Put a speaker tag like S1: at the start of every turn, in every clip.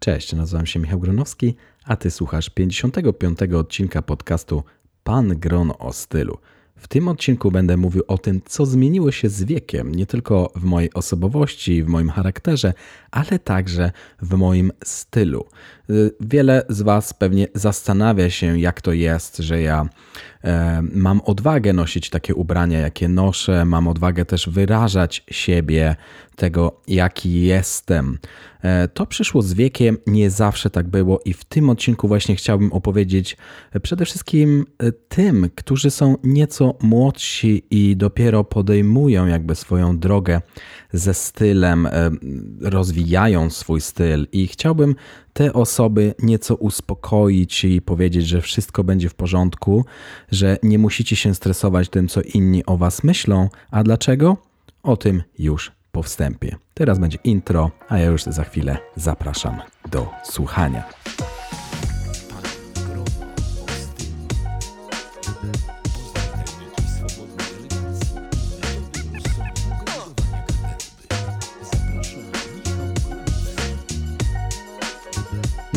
S1: Cześć, nazywam się Michał Gronowski, a ty słuchasz 55. odcinka podcastu Pan Gron o stylu. W tym odcinku będę mówił o tym, co zmieniło się z wiekiem, nie tylko w mojej osobowości, w moim charakterze, ale także w moim stylu. Y, wiele z Was pewnie zastanawia się, jak to jest, że ja e, mam odwagę nosić takie ubrania, jakie noszę, mam odwagę też wyrażać siebie, tego, jaki jestem. E, to przyszło z wiekiem, nie zawsze tak było, i w tym odcinku właśnie chciałbym opowiedzieć przede wszystkim e, tym, którzy są nieco młodsi i dopiero podejmują jakby swoją drogę ze stylem, e, rozwijają swój styl, i chciałbym te osoby nieco uspokoić i powiedzieć, że wszystko będzie w porządku, że nie musicie się stresować tym, co inni o Was myślą. A dlaczego? O tym już po wstępie. Teraz będzie intro, a ja już za chwilę zapraszam do słuchania.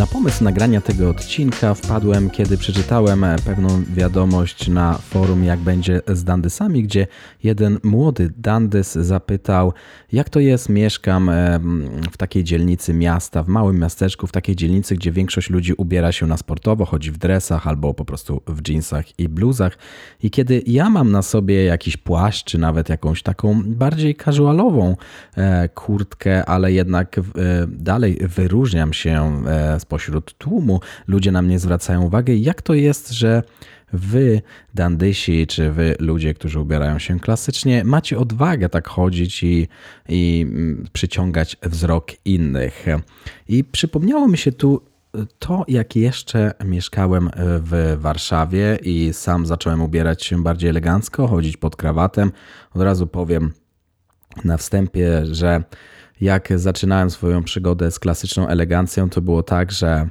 S1: Na pomysł nagrania tego odcinka wpadłem, kiedy przeczytałem e, pewną wiadomość na forum, jak będzie z Dandysami, gdzie jeden młody Dandys zapytał, jak to jest, mieszkam e, w takiej dzielnicy miasta, w małym miasteczku, w takiej dzielnicy, gdzie większość ludzi ubiera się na sportowo, chodzi w dresach albo po prostu w jeansach i bluzach. I kiedy ja mam na sobie jakiś płaszcz, czy nawet jakąś taką bardziej casualową e, kurtkę, ale jednak dalej wyróżniam się spośród tłumu, ludzie na mnie zwracają uwagę. Jak to jest, że wy, dandysi, czy wy, ludzie, którzy ubierają się klasycznie, macie odwagę tak chodzić i, i mm, przyciągać wzrok innych. I przypomniało mi się tu to, jak jeszcze mieszkałem w Warszawie i sam zacząłem ubierać się bardziej elegancko, chodzić pod krawatem. Od razu powiem na wstępie, że jak zaczynałem swoją przygodę z klasyczną elegancją, to było tak, że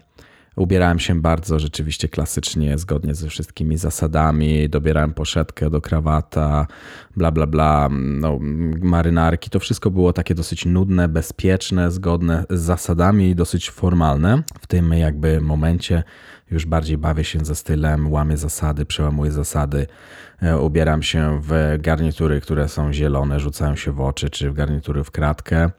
S1: ubierałem się bardzo rzeczywiście klasycznie, zgodnie ze wszystkimi zasadami. Dobierałem poszetkę do krawata, bla, bla, bla, no, marynarki. To wszystko było takie dosyć nudne, bezpieczne, zgodne z zasadami i dosyć formalne. W tym jakby momencie już bardziej bawię się ze stylem, łamię zasady, przełamuję zasady. E, ubieram się w garnitury, które są zielone, rzucają się w oczy, czy w garnitury w kratkę,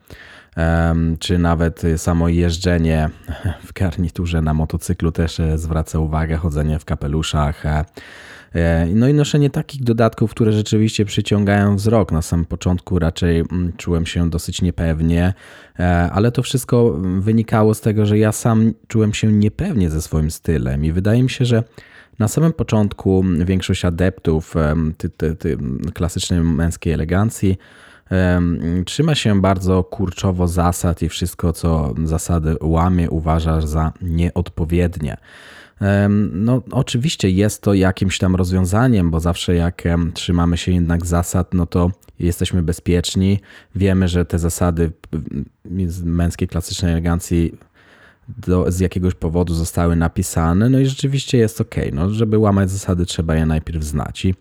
S1: czy nawet samo jeżdżenie w garniturze na motocyklu też e, zwraca uwagę, chodzenie w kapeluszach. E, no i noszenie takich dodatków, które rzeczywiście przyciągają wzrok. Na samym początku raczej mm, czułem się dosyć niepewnie, ale to wszystko wynikało z tego, że ja sam czułem się niepewnie ze swoim stylem i wydaje mi się, że na samym początku większość adeptów ty, ty, ty, klasycznej męskiej elegancji trzyma się bardzo kurczowo zasad i wszystko, co zasady łamie, uważa za nieodpowiednie. No, oczywiście jest to jakimś tam rozwiązaniem, bo zawsze jak trzymamy się jednak zasad, no to jesteśmy bezpieczni. Wiemy, że te zasady męskiej klasycznej elegancji do, z jakiegoś powodu zostały napisane, no i rzeczywiście jest ok. No, żeby łamać zasady, trzeba je najpierw znać. I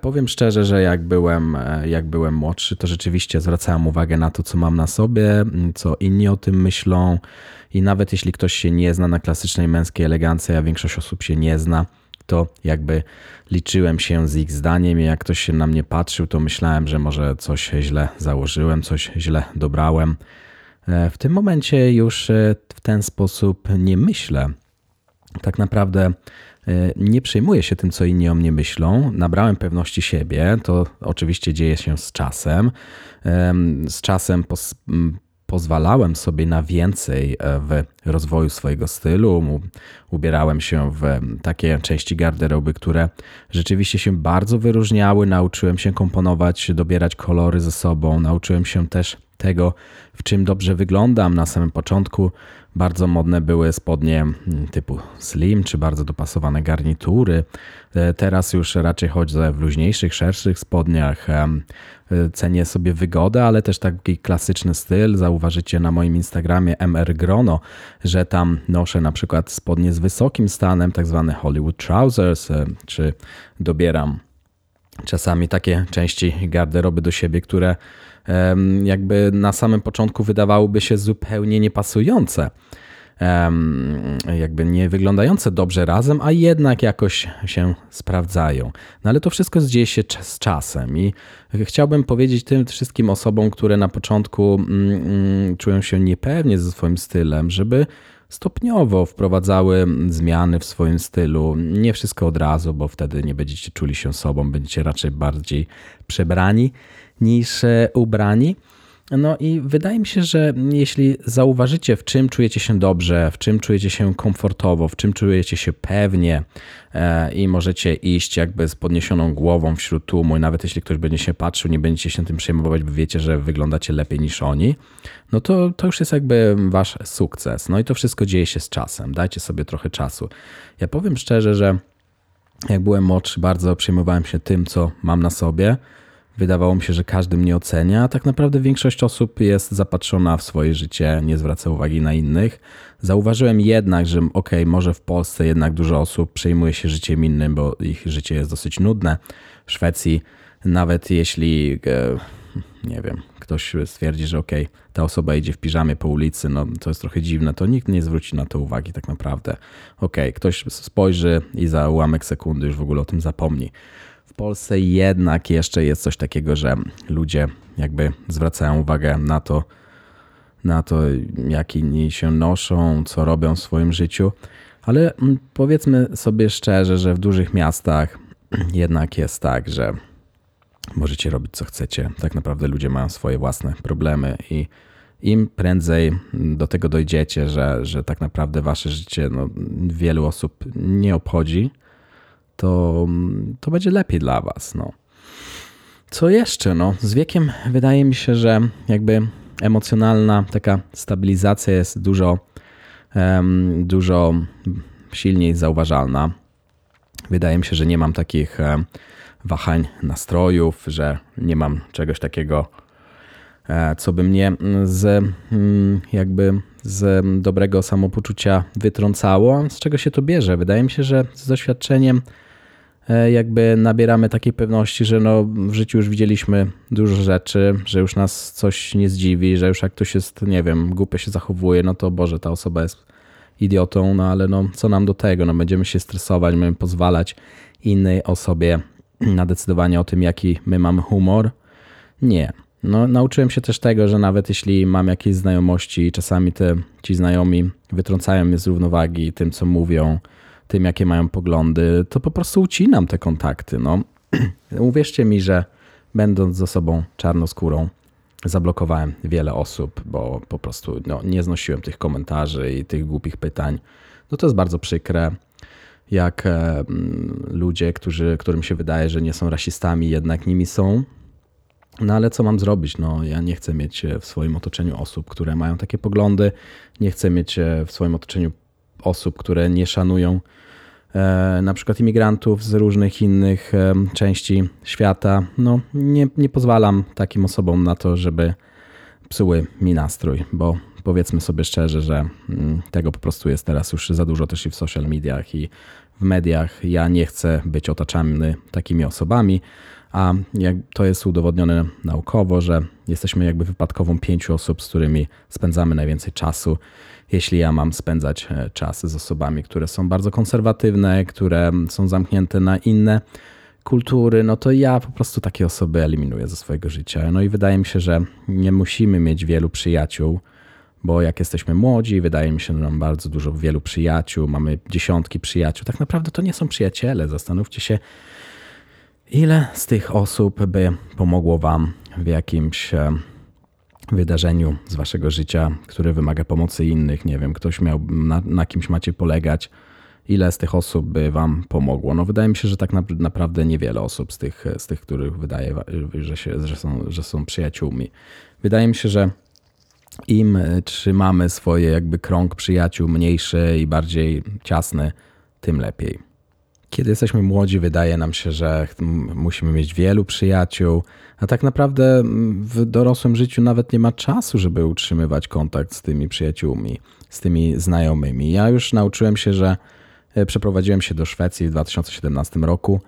S1: powiem szczerze, że jak byłem, e, jak byłem młodszy, to rzeczywiście zwracałem uwagę na to, co mam na sobie, co inni o tym myślą. I nawet jeśli ktoś się nie zna na klasycznej męskiej elegancji, a większość osób się nie zna, to jakby liczyłem się z ich zdaniem i jak ktoś się na mnie patrzył, to myślałem, że może coś źle założyłem, coś źle dobrałem. E, w tym momencie już e, w ten sposób nie myślę. Tak naprawdę e, nie przejmuję się tym, co inni o mnie myślą. Nabrałem pewności siebie. To oczywiście dzieje się z czasem. Z czasem pos pozwalałem sobie na więcej w rozwoju swojego stylu. Ubierałem się w takie części garderoby, które rzeczywiście się bardzo wyróżniały. Nauczyłem się komponować, dobierać kolory ze sobą. Nauczyłem się też tego, w czym dobrze wyglądam. Na samym początku bardzo modne były spodnie mm, typu slim, czy bardzo dopasowane garnitury. E, teraz już raczej chodzę w luźniejszych, szerszych spodniach. E, cenię sobie wygodę, ale też taki klasyczny styl. Zauważycie na moim Instagramie MR Grono, że tam noszę na przykład spodnie z wysokim stanem, tak zwane Hollywood trousers, e, czy dobieram czasami takie części garderoby do siebie, które jakby na samym początku wydawałyby się zupełnie niepasujące. jakby nie wyglądające dobrze razem, a jednak jakoś się sprawdzają. No ale to wszystko dzieje się z czasem i chciałbym powiedzieć tym wszystkim osobom, które na początku mm, mm, czują się niepewnie ze swoim stylem, żeby stopniowo wprowadzały zmiany w swoim stylu. Nie wszystko od razu, bo wtedy nie będziecie czuli się sobą, będziecie raczej bardziej przebrani niż ubrani. No i wydaje mi się, że jeśli zauważycie, w czym czujecie się dobrze, w czym czujecie się komfortowo, w czym czujecie się pewnie e, i możecie iść jakby z podniesioną głową wśród tłumu, i nawet jeśli ktoś będzie się patrzył, nie będziecie się tym przejmować, bo wiecie, że wyglądacie lepiej niż oni, no to, to już jest jakby wasz sukces. No i to wszystko dzieje się z czasem. Dajcie sobie trochę czasu. Ja powiem szczerze, że jak byłem młodszy, bardzo przejmowałem się tym, co mam na sobie Wydawało mi się, że każdy mnie ocenia, a tak naprawdę większość osób jest zapatrzona w swoje życie, nie zwraca uwagi na innych. Zauważyłem jednak, że ok, może w Polsce jednak dużo osób przejmuje się życiem innym, bo ich życie jest dosyć nudne. W Szwecji, nawet jeśli, e, nie wiem, ktoś stwierdzi, że ok, ta osoba idzie w piżamie po ulicy, no to jest trochę dziwne, to nikt nie zwróci na to uwagi tak naprawdę. Ok, ktoś spojrzy i za ułamek sekundy już w ogóle o tym zapomni. W Polsce jednak jeszcze jest coś takiego, że ludzie jakby zwracają uwagę na to, na to, jak inni się noszą, co robią w swoim życiu. Ale mm, powiedzmy sobie szczerze, że w dużych miastach jednak jest tak, że możecie robić co chcecie. Tak naprawdę ludzie mają swoje własne problemy i im prędzej do tego dojdziecie, że, że tak naprawdę wasze życie no, wielu osób nie obchodzi, to, to będzie lepiej dla Was. No. Co jeszcze? No, z wiekiem wydaje mi się, że jakby emocjonalna taka stabilizacja jest dużo, um, dużo silniej zauważalna. Wydaje mi się, że nie mam takich wahań nastrojów, że nie mam czegoś takiego, co by mnie z mm, jakby z dobrego samopoczucia wytrącało. Z czego się to bierze? Wydaje mi się, że z doświadczeniem E, jakby nabieramy takiej pewności, że no w życiu już widzieliśmy dużo rzeczy, że już nas coś nie zdziwi, że już jak ktoś jest, nie wiem, głupio się zachowuje, no to Boże, ta osoba jest idiotą, no ale no co nam do tego, no będziemy się stresować, będziemy pozwalać innej osobie na decydowanie o tym, jaki my mamy humor. Nie. No, nauczyłem się też tego, że nawet jeśli mam jakieś znajomości, czasami te, ci znajomi wytrącają mnie z równowagi tym, co mówią, tym, jakie mają poglądy, to po prostu ucinam te kontakty. No. Uwierzcie mi, że będąc ze sobą czarnoskórą, zablokowałem wiele osób, bo po prostu no, nie znosiłem tych komentarzy i tych głupich pytań. No to jest bardzo przykre, jak ludzie, którzy, którym się wydaje, że nie są rasistami, jednak nimi są. No ale co mam zrobić? No, ja nie chcę mieć w swoim otoczeniu osób, które mają takie poglądy. Nie chcę mieć w swoim otoczeniu osób, które nie szanują E, na przykład imigrantów z różnych innych e, części świata, no nie, nie pozwalam takim osobom na to, żeby psuły mi nastrój, bo powiedzmy sobie szczerze, że mm, tego po prostu jest teraz już za dużo też i w social mediach i w mediach. Ja nie chcę być otaczany takimi osobami, a jak to jest udowodnione naukowo, że jesteśmy jakby wypadkową pięciu osób, z którymi spędzamy najwięcej czasu jeśli ja mam spędzać e, czas z osobami, które są bardzo konserwatywne, które są zamknięte na inne kultury, no to ja po prostu takie osoby eliminuję ze swojego życia. No i wydaje mi się, że nie musimy mieć wielu przyjaciół, bo jak jesteśmy młodzi, wydaje mi się, że mam bardzo dużo, wielu przyjaciół, mamy dziesiątki przyjaciół. Tak naprawdę to nie są przyjaciele. Zastanówcie się, ile z tych osób by pomogło Wam w jakimś e, wydarzeniu z waszego życia, które wymaga pomocy innych, nie wiem, ktoś miał, na, na kimś macie polegać, ile z tych osób by wam pomogło? No wydaje mi się, że tak naprawdę niewiele osób z tych, z tych których wydaje, że, się, że, są, że są przyjaciółmi. Wydaje mi się, że im trzymamy swoje jakby krąg przyjaciół mniejszy i bardziej ciasny, tym lepiej. Kiedy jesteśmy młodzi, wydaje nam się, że musimy mieć wielu przyjaciół, a tak naprawdę w dorosłym życiu nawet nie ma czasu, żeby utrzymywać kontakt z tymi przyjaciółmi, z tymi znajomymi. Ja już nauczyłem się, że e, przeprowadziłem się do Szwecji w 2017 roku.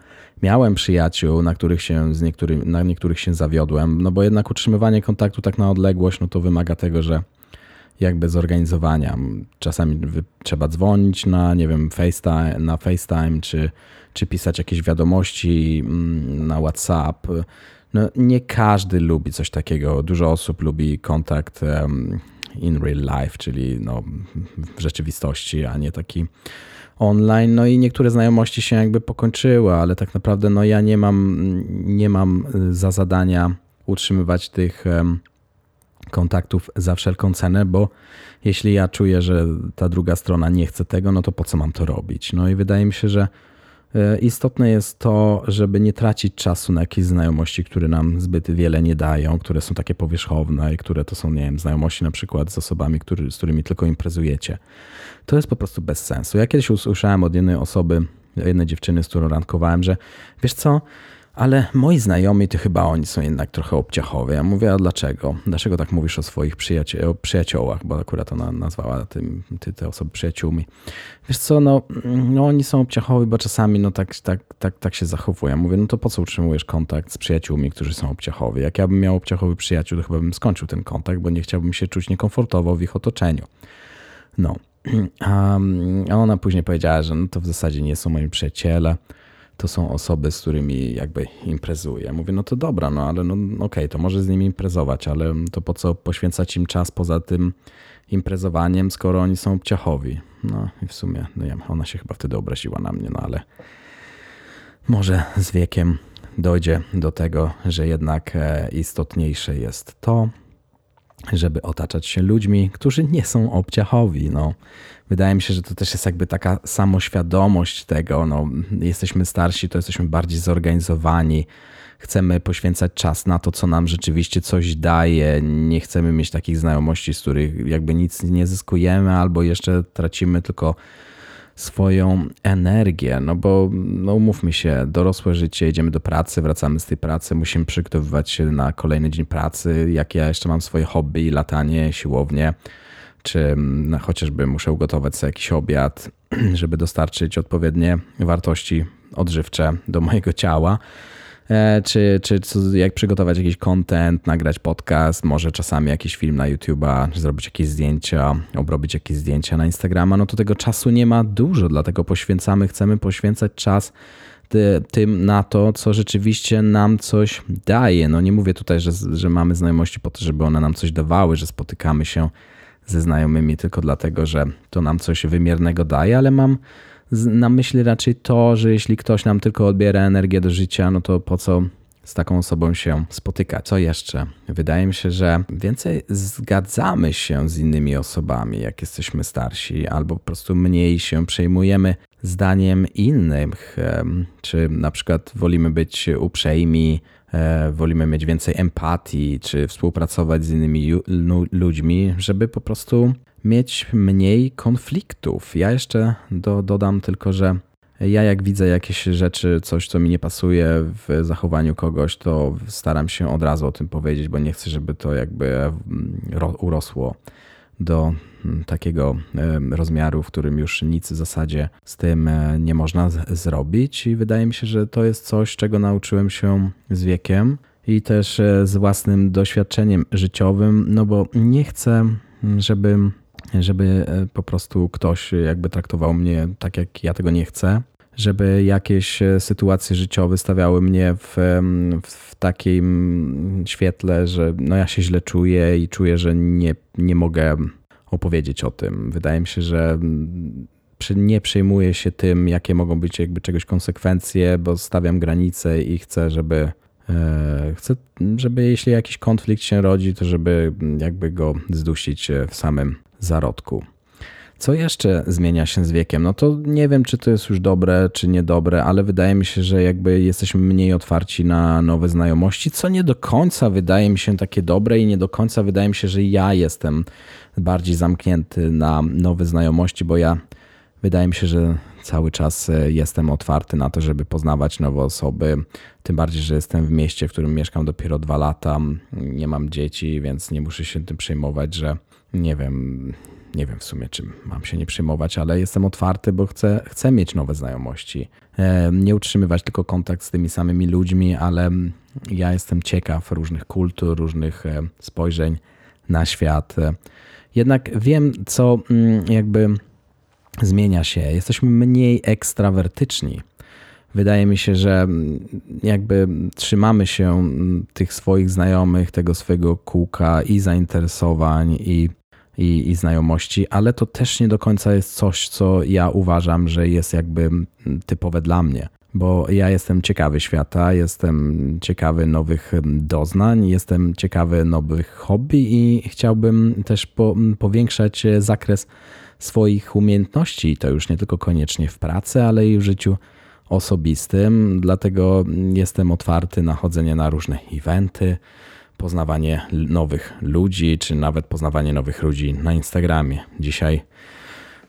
S1: Miałem przyjaciół, na których się, z niektórymi, na niektórych się zawiodłem, no bo jednak utrzymywanie kontaktu tak na odległość, no to wymaga tego, że jakby zorganizowania. Czasami trzeba dzwonić na, nie wiem, FaceTime, na FaceTime, czy, czy pisać jakieś wiadomości mm, na WhatsApp. No, nie każdy lubi coś takiego. Dużo osób lubi kontakt in real life, czyli no, w rzeczywistości, a nie taki online. No i niektóre znajomości się jakby pokończyły, ale tak naprawdę no, ja nie mam, nie mam za zadania utrzymywać tych kontaktów za wszelką cenę, bo jeśli ja czuję, że ta druga strona nie chce tego, no to po co mam to robić? No i wydaje mi się, że istotne jest to, żeby nie tracić czasu na jakieś znajomości, które nam zbyt wiele nie dają, które są takie powierzchowne i które to są, nie wiem, znajomości na przykład z osobami, który, z którymi tylko imprezujecie. To jest po prostu bez sensu. Ja kiedyś usłyszałem od jednej osoby, jednej dziewczyny, z którą rankowałem, że wiesz co, ale moi znajomi to chyba oni są jednak trochę obciachowi. Ja mówię, a dlaczego? Dlaczego tak mówisz o swoich przyjaci o przyjaciołach? Bo akurat ona nazwała tym, ty, te osoby przyjaciółmi. Wiesz co, no, no oni są obciachowi, bo czasami no tak, tak, tak, tak się zachowują. Mówię, no to po co utrzymujesz kontakt z przyjaciółmi, którzy są obciachowi? Jak ja bym miał obciachowy przyjaciół, to chyba bym skończył ten kontakt, bo nie chciałbym się czuć niekomfortowo w ich otoczeniu. No. A ona później powiedziała, że no to w zasadzie nie są moi przyjaciele to są osoby, z którymi jakby imprezuję. Mówię, no to dobra, no ale no okej, okay, to może z nimi imprezować, ale to po co poświęcać im czas poza tym imprezowaniem, skoro oni są obciachowi. No i w sumie, no ja, ona się chyba wtedy obraziła na mnie, no ale może z wiekiem dojdzie do tego, że jednak e, istotniejsze jest to, żeby otaczać się ludźmi, którzy nie są obciachowi. No, wydaje mi się, że to też jest jakby taka samoświadomość tego. No, jesteśmy starsi, to jesteśmy bardziej zorganizowani. Chcemy poświęcać czas na to, co nam rzeczywiście coś daje. Nie chcemy mieć takich znajomości, z których jakby nic nie zyskujemy, albo jeszcze tracimy tylko swoją energię, no bo no umówmy się, dorosłe życie, idziemy do pracy, wracamy z tej pracy, musimy przygotowywać się na kolejny dzień pracy, jak ja jeszcze mam swoje hobby, latanie, siłownie, czy no, chociażby muszę ugotować sobie jakiś obiad, żeby dostarczyć odpowiednie wartości odżywcze do mojego ciała, E, czy, czy, jak przygotować jakiś content, nagrać podcast, może czasami jakiś film na YouTube'a, zrobić jakieś zdjęcia, obrobić jakieś zdjęcia na Instagrama, no to tego czasu nie ma dużo, dlatego poświęcamy, chcemy poświęcać czas tym na to, co rzeczywiście nam coś daje. No nie mówię tutaj, że, że mamy znajomości po to, żeby one nam coś dawały, że spotykamy się ze znajomymi tylko dlatego, że to nam coś wymiernego daje, ale mam na myśli raczej to, że jeśli ktoś nam tylko odbiera energię do życia, no to po co z taką osobą się spotykać. Co jeszcze? Wydaje mi się, że więcej zgadzamy się z innymi osobami, jak jesteśmy starsi, albo po prostu mniej się przejmujemy zdaniem innych, czy na przykład wolimy być uprzejmi, e, wolimy mieć więcej empatii, czy współpracować z innymi ludźmi, żeby po prostu mieć mniej konfliktów. Ja jeszcze do, dodam tylko, że ja jak widzę jakieś rzeczy, coś co mi nie pasuje w zachowaniu kogoś, to staram się od razu o tym powiedzieć, bo nie chcę, żeby to jakby mm, urosło do mm, takiego rozmiaru, w którym już nic w zasadzie z tym e, nie można zrobić. I wydaje mi się, że to jest coś, czego nauczyłem się z wiekiem i też e, z własnym doświadczeniem życiowym, no bo nie chcę, żeby żeby e, po prostu ktoś jakby traktował mnie tak, jak ja tego nie chcę, żeby jakieś e, sytuacje życiowe stawiały mnie w, w takim świetle, że no ja się źle czuję i czuję, że nie, nie mogę opowiedzieć o tym. Wydaje mi się, że nie przejmuję się tym, jakie mogą być jakby czegoś konsekwencje, bo stawiam granice i chcę, żeby e, chcę, żeby jeśli jakiś konflikt się rodzi, to żeby jakby go zdusić w samym zarodku. Co jeszcze zmienia się z wiekiem? No to nie wiem, czy to jest już dobre, czy niedobre, ale wydaje mi się, że jakby jesteśmy mniej otwarci na nowe znajomości, co nie do końca wydaje mi się takie dobre i nie do końca wydaje mi się, że ja jestem bardziej zamknięty na nowe znajomości, bo ja wydaje mi się, że cały czas e, jestem otwarty na to, żeby poznawać nowe osoby. Tym bardziej, że jestem w mieście, w którym mieszkam dopiero dwa lata, nie mam dzieci, więc nie muszę się tym przejmować, że nie wiem, nie wiem w sumie, czym mam się nie przejmować, ale jestem otwarty, bo chcę, chcę mieć nowe znajomości. E, nie utrzymywać tylko kontakt z tymi samymi ludźmi, ale ja jestem ciekaw różnych kultur, różnych e, spojrzeń na świat. Jednak wiem, co jakby zmienia się. Jesteśmy mniej ekstrawertyczni. Wydaje mi się, że mm, jakby trzymamy się mm, tych swoich znajomych, tego swojego kółka i zainteresowań, i, i, i znajomości, ale to też nie do końca jest coś, co ja uważam, że jest jakby typowe dla mnie bo ja jestem ciekawy świata, jestem ciekawy nowych doznań, jestem ciekawy nowych hobby i chciałbym też po, powiększać zakres swoich umiejętności. To już nie tylko koniecznie w pracy, ale i w życiu osobistym. Dlatego jestem otwarty na chodzenie na różne eventy, poznawanie nowych ludzi, czy nawet poznawanie nowych ludzi na Instagramie. Dzisiaj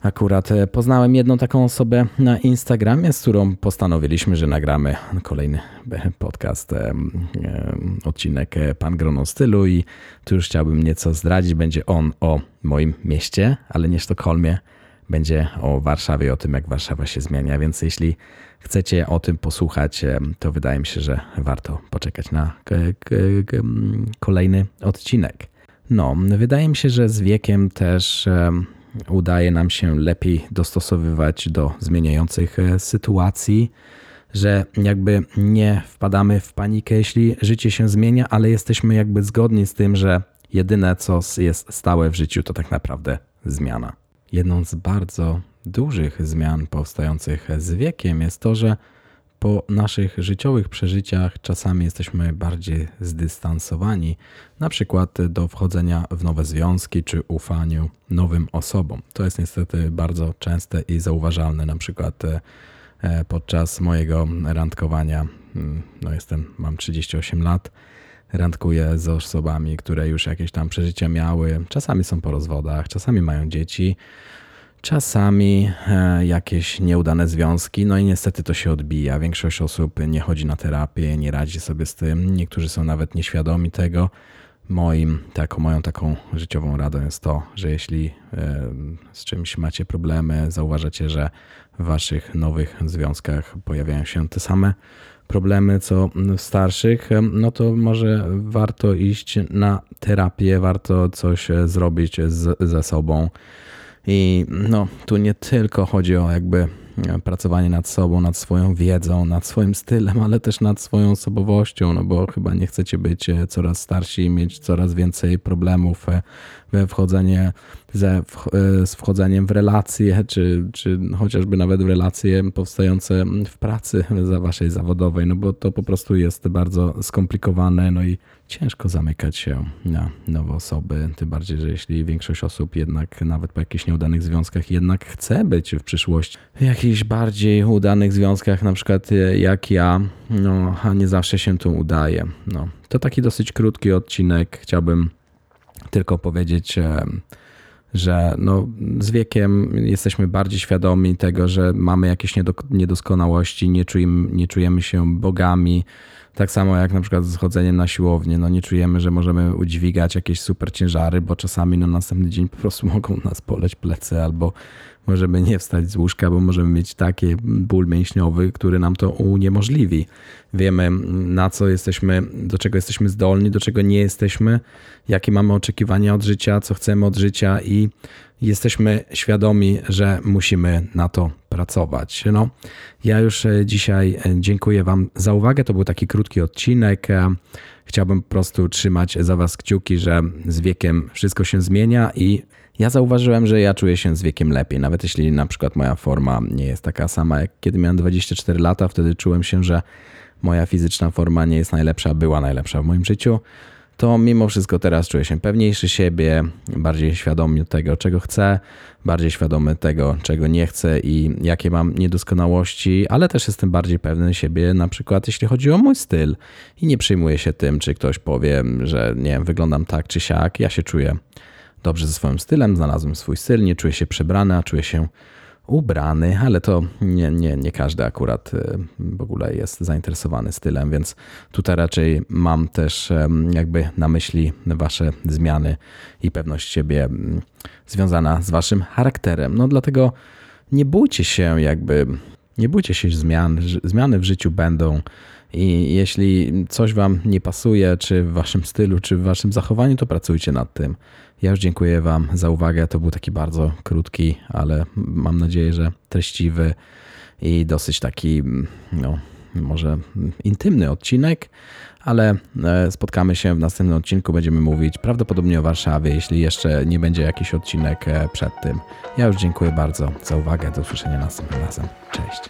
S1: Akurat e, poznałem jedną taką osobę na Instagramie, z którą postanowiliśmy, że nagramy kolejny e, podcast, e, odcinek Pan Grono Stylu i tu już chciałbym nieco zdradzić. Będzie on o moim mieście, ale nie Sztokholmie. Będzie o Warszawie, o tym jak Warszawa się zmienia, więc jeśli chcecie o tym posłuchać, to wydaje mi się, że warto poczekać na kolejny odcinek. No, wydaje mi się, że z wiekiem też udaje nam się lepiej dostosowywać do zmieniających e, sytuacji, że jakby nie wpadamy w panikę, jeśli życie się zmienia, ale jesteśmy jakby zgodni z tym, że jedyne co jest stałe w życiu to tak naprawdę zmiana. Jedną z bardzo dużych zmian powstających z wiekiem jest to, że po naszych życiowych przeżyciach czasami jesteśmy bardziej zdystansowani, na przykład do wchodzenia w nowe związki czy ufaniu nowym osobom. To jest niestety bardzo częste i zauważalne, na przykład e, podczas mojego randkowania. Mm, no jestem, mam 38 lat. Randkuję z osobami, które już jakieś tam przeżycia miały. Czasami są po rozwodach, czasami mają dzieci Czasami e, jakieś nieudane związki, no i niestety to się odbija. Większość osób nie chodzi na terapię, nie radzi sobie z tym. Niektórzy są nawet nieświadomi tego. Moim, taką, moją taką życiową radą jest to, że jeśli e, z czymś macie problemy, zauważacie, że w waszych nowych związkach pojawiają się te same problemy co w starszych, e, no to może warto iść na terapię, warto coś zrobić z, ze sobą i no, tu nie tylko chodzi o jakby e, pracowanie nad sobą, nad swoją wiedzą, nad swoim stylem, ale też nad swoją osobowością, no bo chyba nie chcecie być e, coraz starsi i mieć coraz więcej problemów e, wchodzenie ze, z wchodzeniem w relacje, czy, czy chociażby nawet w relacje powstające w pracy za waszej zawodowej, no bo to po prostu jest bardzo skomplikowane, no i ciężko zamykać się na nowe osoby, tym bardziej, że jeśli większość osób jednak nawet po jakichś nieudanych związkach jednak chce być w przyszłości w jakichś bardziej udanych związkach, na przykład jak ja, no a nie zawsze się to udaje. No, to taki dosyć krótki odcinek, chciałbym tylko powiedzieć że no, z wiekiem jesteśmy bardziej świadomi tego, że mamy jakieś niedoskonałości, nie czujemy, nie czujemy się bogami, tak samo jak na przykład z chodzeniem na siłownię, no nie czujemy, że możemy udźwigać jakieś super ciężary, bo czasami na następny dzień po prostu mogą nas poleć plecy albo możemy nie wstać z łóżka, bo możemy mieć taki ból mięśniowy, który nam to uniemożliwi. Wiemy na co jesteśmy, do czego jesteśmy zdolni, do czego nie jesteśmy, jakie mamy oczekiwania od życia, co chcemy od życia i jesteśmy świadomi, że musimy na to pracować. No, ja już e, dzisiaj e, dziękuję Wam za uwagę. To był taki krótki odcinek. E, chciałbym po prostu trzymać za Was kciuki, że z wiekiem wszystko się zmienia i ja zauważyłem, że ja czuję się z wiekiem lepiej. Nawet jeśli na przykład moja forma nie jest taka sama jak kiedy miałem 24 lata, wtedy czułem się, że moja fizyczna forma nie jest najlepsza, była najlepsza w moim życiu to mimo wszystko teraz czuję się pewniejszy siebie, bardziej świadomy tego, czego chcę, bardziej świadomy tego, czego nie chcę i jakie mam niedoskonałości, ale też jestem bardziej pewny siebie, na przykład jeśli chodzi o mój styl i nie przejmuję się tym, czy ktoś powie, że nie wiem, wyglądam tak czy siak. Ja się czuję dobrze ze swoim stylem, znalazłem swój styl, nie czuję się przebrany, a czuję się ubrany, ale to nie, nie, nie każdy akurat y, w ogóle jest zainteresowany stylem, więc tutaj raczej mam też jakby na myśli wasze zmiany i pewność siebie związana z waszym charakterem. No dlatego nie bójcie się jakby, nie bójcie się zmian, zmiany w życiu będą I jeśli coś Wam nie pasuje, czy w Waszym stylu, czy w Waszym zachowaniu, to pracujcie nad tym. Ja już dziękuję Wam za uwagę. To był taki bardzo krótki, ale mam nadzieję, że treściwy i dosyć taki, no, może intymny odcinek, ale e, spotkamy się w następnym odcinku. Będziemy mówić prawdopodobnie o Warszawie, jeśli jeszcze nie będzie jakiś odcinek e, przed tym. Ja już dziękuję bardzo za uwagę. Do usłyszenia następnym razem. Cześć.